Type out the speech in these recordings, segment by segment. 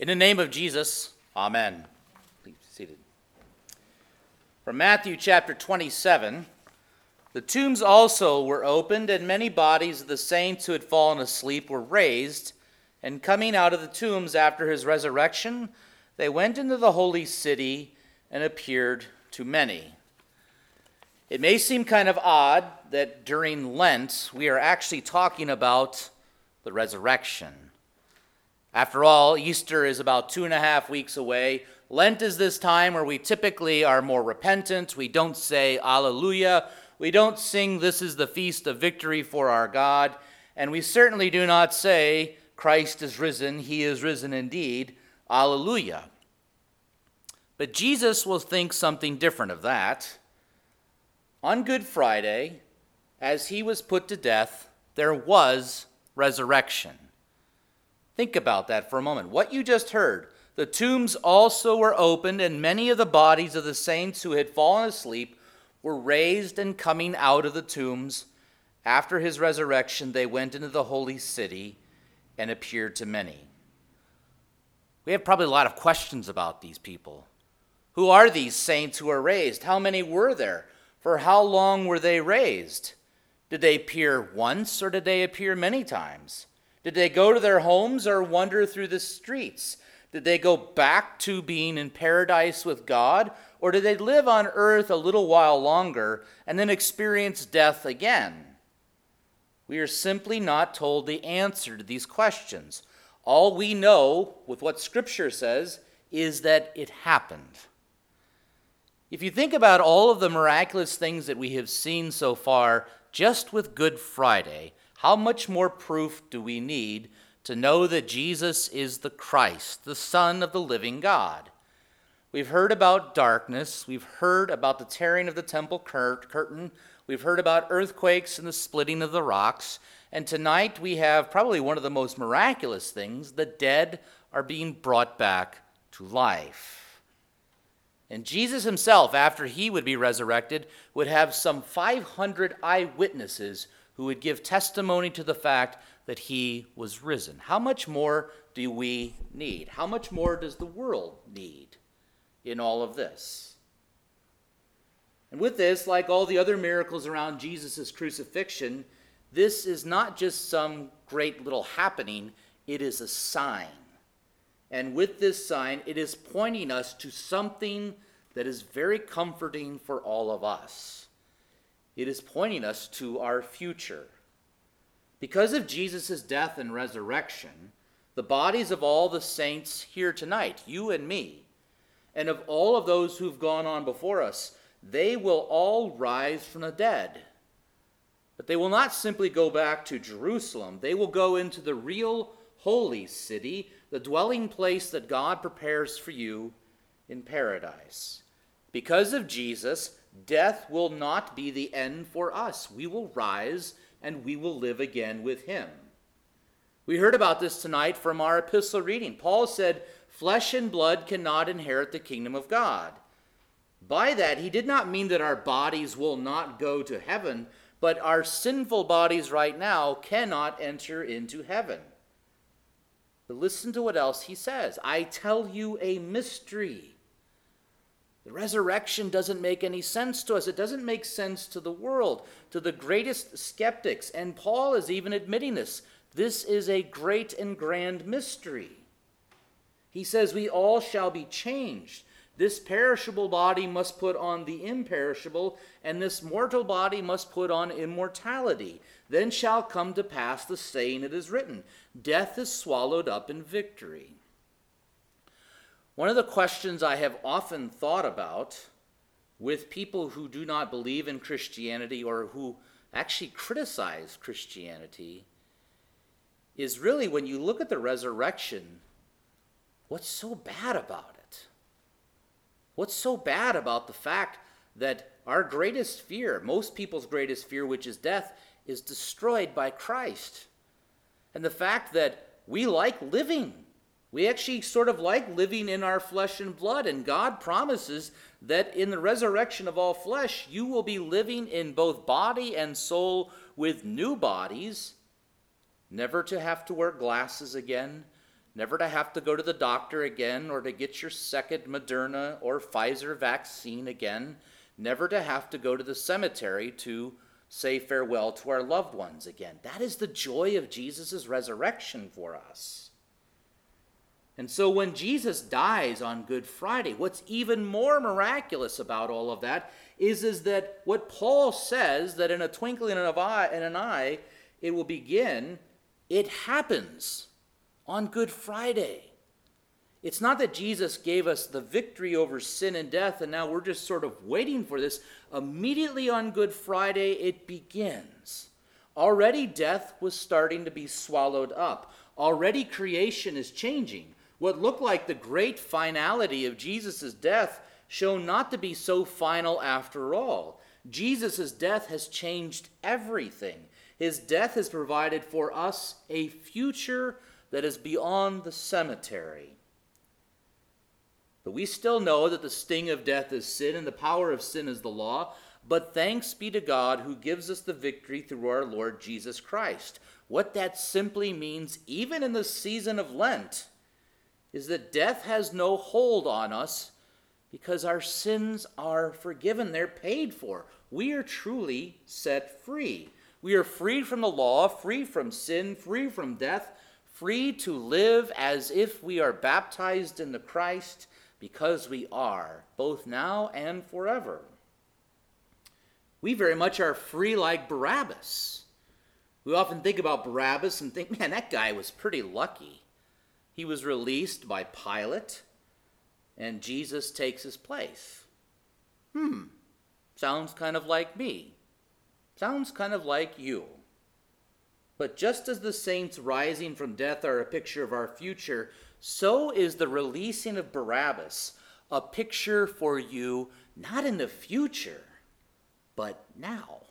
In the name of Jesus, Amen. Please be seated. From Matthew chapter 27 The tombs also were opened, and many bodies of the saints who had fallen asleep were raised. And coming out of the tombs after his resurrection, they went into the holy city and appeared to many. It may seem kind of odd that during Lent we are actually talking about the resurrection. After all, Easter is about two and a half weeks away. Lent is this time where we typically are more repentant. We don't say Alleluia. We don't sing, This is the feast of victory for our God. And we certainly do not say, Christ is risen. He is risen indeed. Alleluia. But Jesus will think something different of that. On Good Friday, as he was put to death, there was resurrection. Think about that for a moment. What you just heard the tombs also were opened, and many of the bodies of the saints who had fallen asleep were raised and coming out of the tombs. After his resurrection, they went into the holy city and appeared to many. We have probably a lot of questions about these people. Who are these saints who are raised? How many were there? For how long were they raised? Did they appear once or did they appear many times? Did they go to their homes or wander through the streets? Did they go back to being in paradise with God? Or did they live on earth a little while longer and then experience death again? We are simply not told the answer to these questions. All we know with what Scripture says is that it happened. If you think about all of the miraculous things that we have seen so far, just with Good Friday, how much more proof do we need to know that Jesus is the Christ, the Son of the living God? We've heard about darkness. We've heard about the tearing of the temple curtain. We've heard about earthquakes and the splitting of the rocks. And tonight we have probably one of the most miraculous things the dead are being brought back to life. And Jesus himself, after he would be resurrected, would have some 500 eyewitnesses who would give testimony to the fact that he was risen. How much more do we need? How much more does the world need in all of this? And with this, like all the other miracles around Jesus' crucifixion, this is not just some great little happening, it is a sign. And with this sign, it is pointing us to something that is very comforting for all of us it is pointing us to our future. Because of Jesus' death and resurrection, the bodies of all the saints here tonight, you and me, and of all of those who've gone on before us, they will all rise from the dead. But they will not simply go back to Jerusalem, they will go into the real holy city, the dwelling place that God prepares for you in paradise. Because of Jesus, Death will not be the end for us. We will rise and we will live again with him. We heard about this tonight from our epistle reading. Paul said, Flesh and blood cannot inherit the kingdom of God. By that, he did not mean that our bodies will not go to heaven, but our sinful bodies right now cannot enter into heaven. But listen to what else he says I tell you a mystery. The resurrection doesn't make any sense to us. It doesn't make sense to the world, to the greatest skeptics. And Paul is even admitting this. This is a great and grand mystery. He says, We all shall be changed. This perishable body must put on the imperishable, and this mortal body must put on immortality. Then shall come to pass the saying it is written Death is swallowed up in victory. One of the questions I have often thought about with people who do not believe in Christianity or who actually criticize Christianity is really when you look at the resurrection, what's so bad about it? What's so bad about the fact that our greatest fear, most people's greatest fear, which is death, is destroyed by Christ? And the fact that we like living we actually sort of like living in our flesh and blood, and God promises that in the resurrection of all flesh, you will be living in both body and soul with new bodies, never to have to wear glasses again, never to have to go to the doctor again or to get your second Moderna or Pfizer vaccine again, never to have to go to the cemetery to say farewell to our loved ones again. That is the joy of Jesus' resurrection for us. And so when Jesus dies on Good Friday, what's even more miraculous about all of that is, is that what Paul says that in a twinkling of an eye, in an eye it will begin, it happens on Good Friday. It's not that Jesus gave us the victory over sin and death, and now we're just sort of waiting for this. Immediately on Good Friday, it begins. Already death was starting to be swallowed up. Already creation is changing. What looked like the great finality of Jesus' death shown not to be so final after all. Jesus' death has changed everything. His death has provided for us a future that is beyond the cemetery. But we still know that the sting of death is sin and the power of sin is the law. But thanks be to God who gives us the victory through our Lord Jesus Christ. What that simply means, even in the season of Lent, is that death has no hold on us because our sins are forgiven. They're paid for. We are truly set free. We are free from the law, free from sin, free from death, free to live as if we are baptized in the Christ because we are, both now and forever. We very much are free like Barabbas. We often think about Barabbas and think, man, that guy was pretty lucky. He was released by Pilate, and Jesus takes his place. Hmm, sounds kind of like me. Sounds kind of like you. But just as the saints rising from death are a picture of our future, so is the releasing of Barabbas a picture for you, not in the future, but now,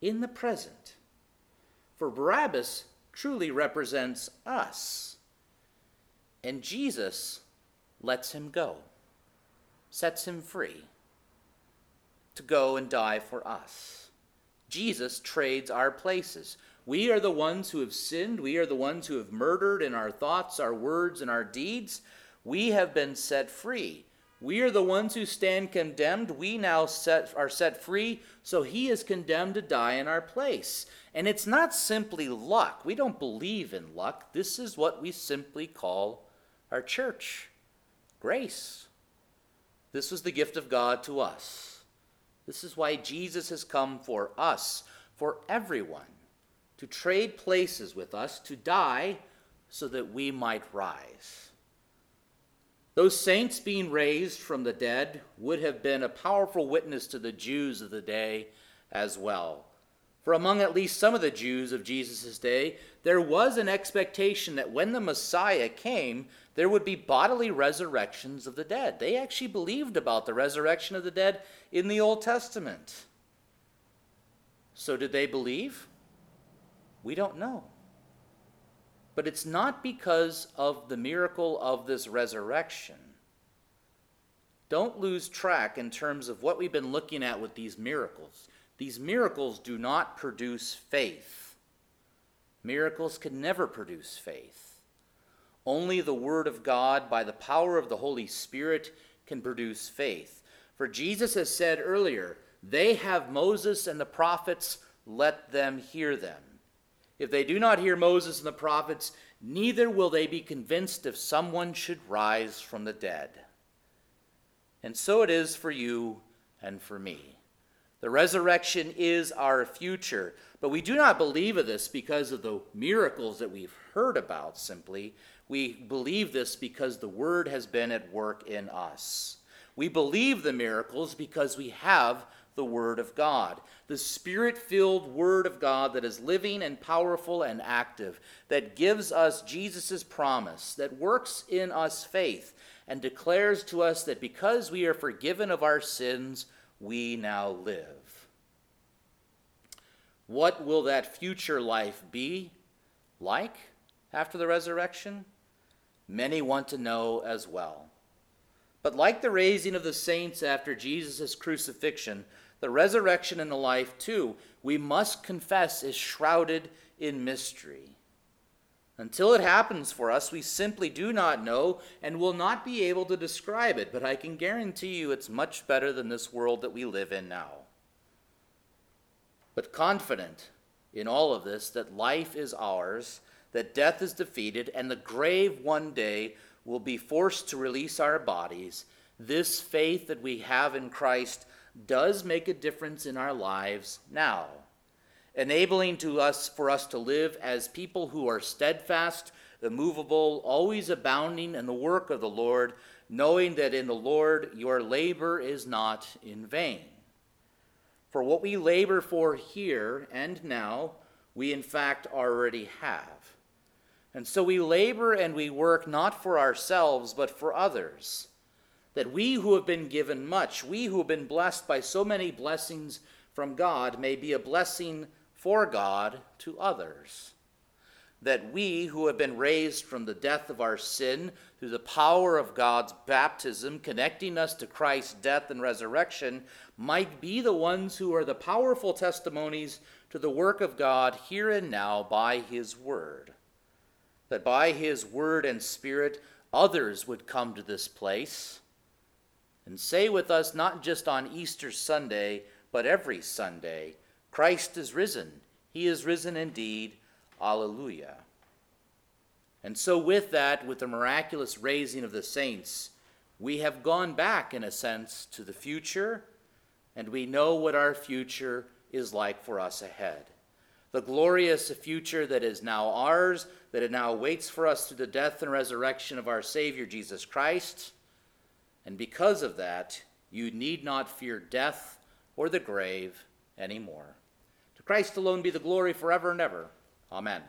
in the present. For Barabbas truly represents us. And Jesus lets him go, sets him free to go and die for us. Jesus trades our places. We are the ones who have sinned. We are the ones who have murdered in our thoughts, our words, and our deeds. We have been set free. We are the ones who stand condemned. We now set, are set free, so he is condemned to die in our place. And it's not simply luck. We don't believe in luck. This is what we simply call our church grace. This was the gift of God to us. This is why Jesus has come for us, for everyone to trade places with us, to die so that we might rise. Those saints being raised from the dead would have been a powerful witness to the Jews of the day as well. For among at least some of the Jews of Jesus' day, there was an expectation that when the Messiah came, there would be bodily resurrections of the dead. They actually believed about the resurrection of the dead in the Old Testament. So, did they believe? We don't know. But it's not because of the miracle of this resurrection. Don't lose track in terms of what we've been looking at with these miracles. These miracles do not produce faith. Miracles can never produce faith. Only the Word of God, by the power of the Holy Spirit, can produce faith. For Jesus has said earlier, They have Moses and the prophets, let them hear them. If they do not hear Moses and the prophets, neither will they be convinced if someone should rise from the dead. And so it is for you and for me. The resurrection is our future, but we do not believe of this because of the miracles that we've heard about simply. We believe this because the Word has been at work in us. We believe the miracles because we have the Word of God, the Spirit filled Word of God that is living and powerful and active, that gives us Jesus' promise, that works in us faith, and declares to us that because we are forgiven of our sins, we now live. What will that future life be like after the resurrection? Many want to know as well. But like the raising of the saints after Jesus' crucifixion, the resurrection and the life, too, we must confess is shrouded in mystery. Until it happens for us, we simply do not know and will not be able to describe it, but I can guarantee you it's much better than this world that we live in now. But confident in all of this that life is ours, that death is defeated, and the grave one day will be forced to release our bodies, this faith that we have in Christ does make a difference in our lives now enabling to us for us to live as people who are steadfast, immovable, always abounding in the work of the Lord, knowing that in the Lord your labor is not in vain. For what we labor for here and now, we in fact already have. And so we labor and we work not for ourselves, but for others. That we who have been given much, we who have been blessed by so many blessings from God, may be a blessing for God to others. That we who have been raised from the death of our sin through the power of God's baptism, connecting us to Christ's death and resurrection, might be the ones who are the powerful testimonies to the work of God here and now by His Word. That by His Word and Spirit, others would come to this place and say with us, not just on Easter Sunday, but every Sunday, Christ is risen. He is risen indeed. Alleluia. And so, with that, with the miraculous raising of the saints, we have gone back, in a sense, to the future, and we know what our future is like for us ahead. The glorious future that is now ours, that it now waits for us through the death and resurrection of our Savior Jesus Christ. And because of that, you need not fear death or the grave anymore. Christ alone be the glory forever and ever. Amen.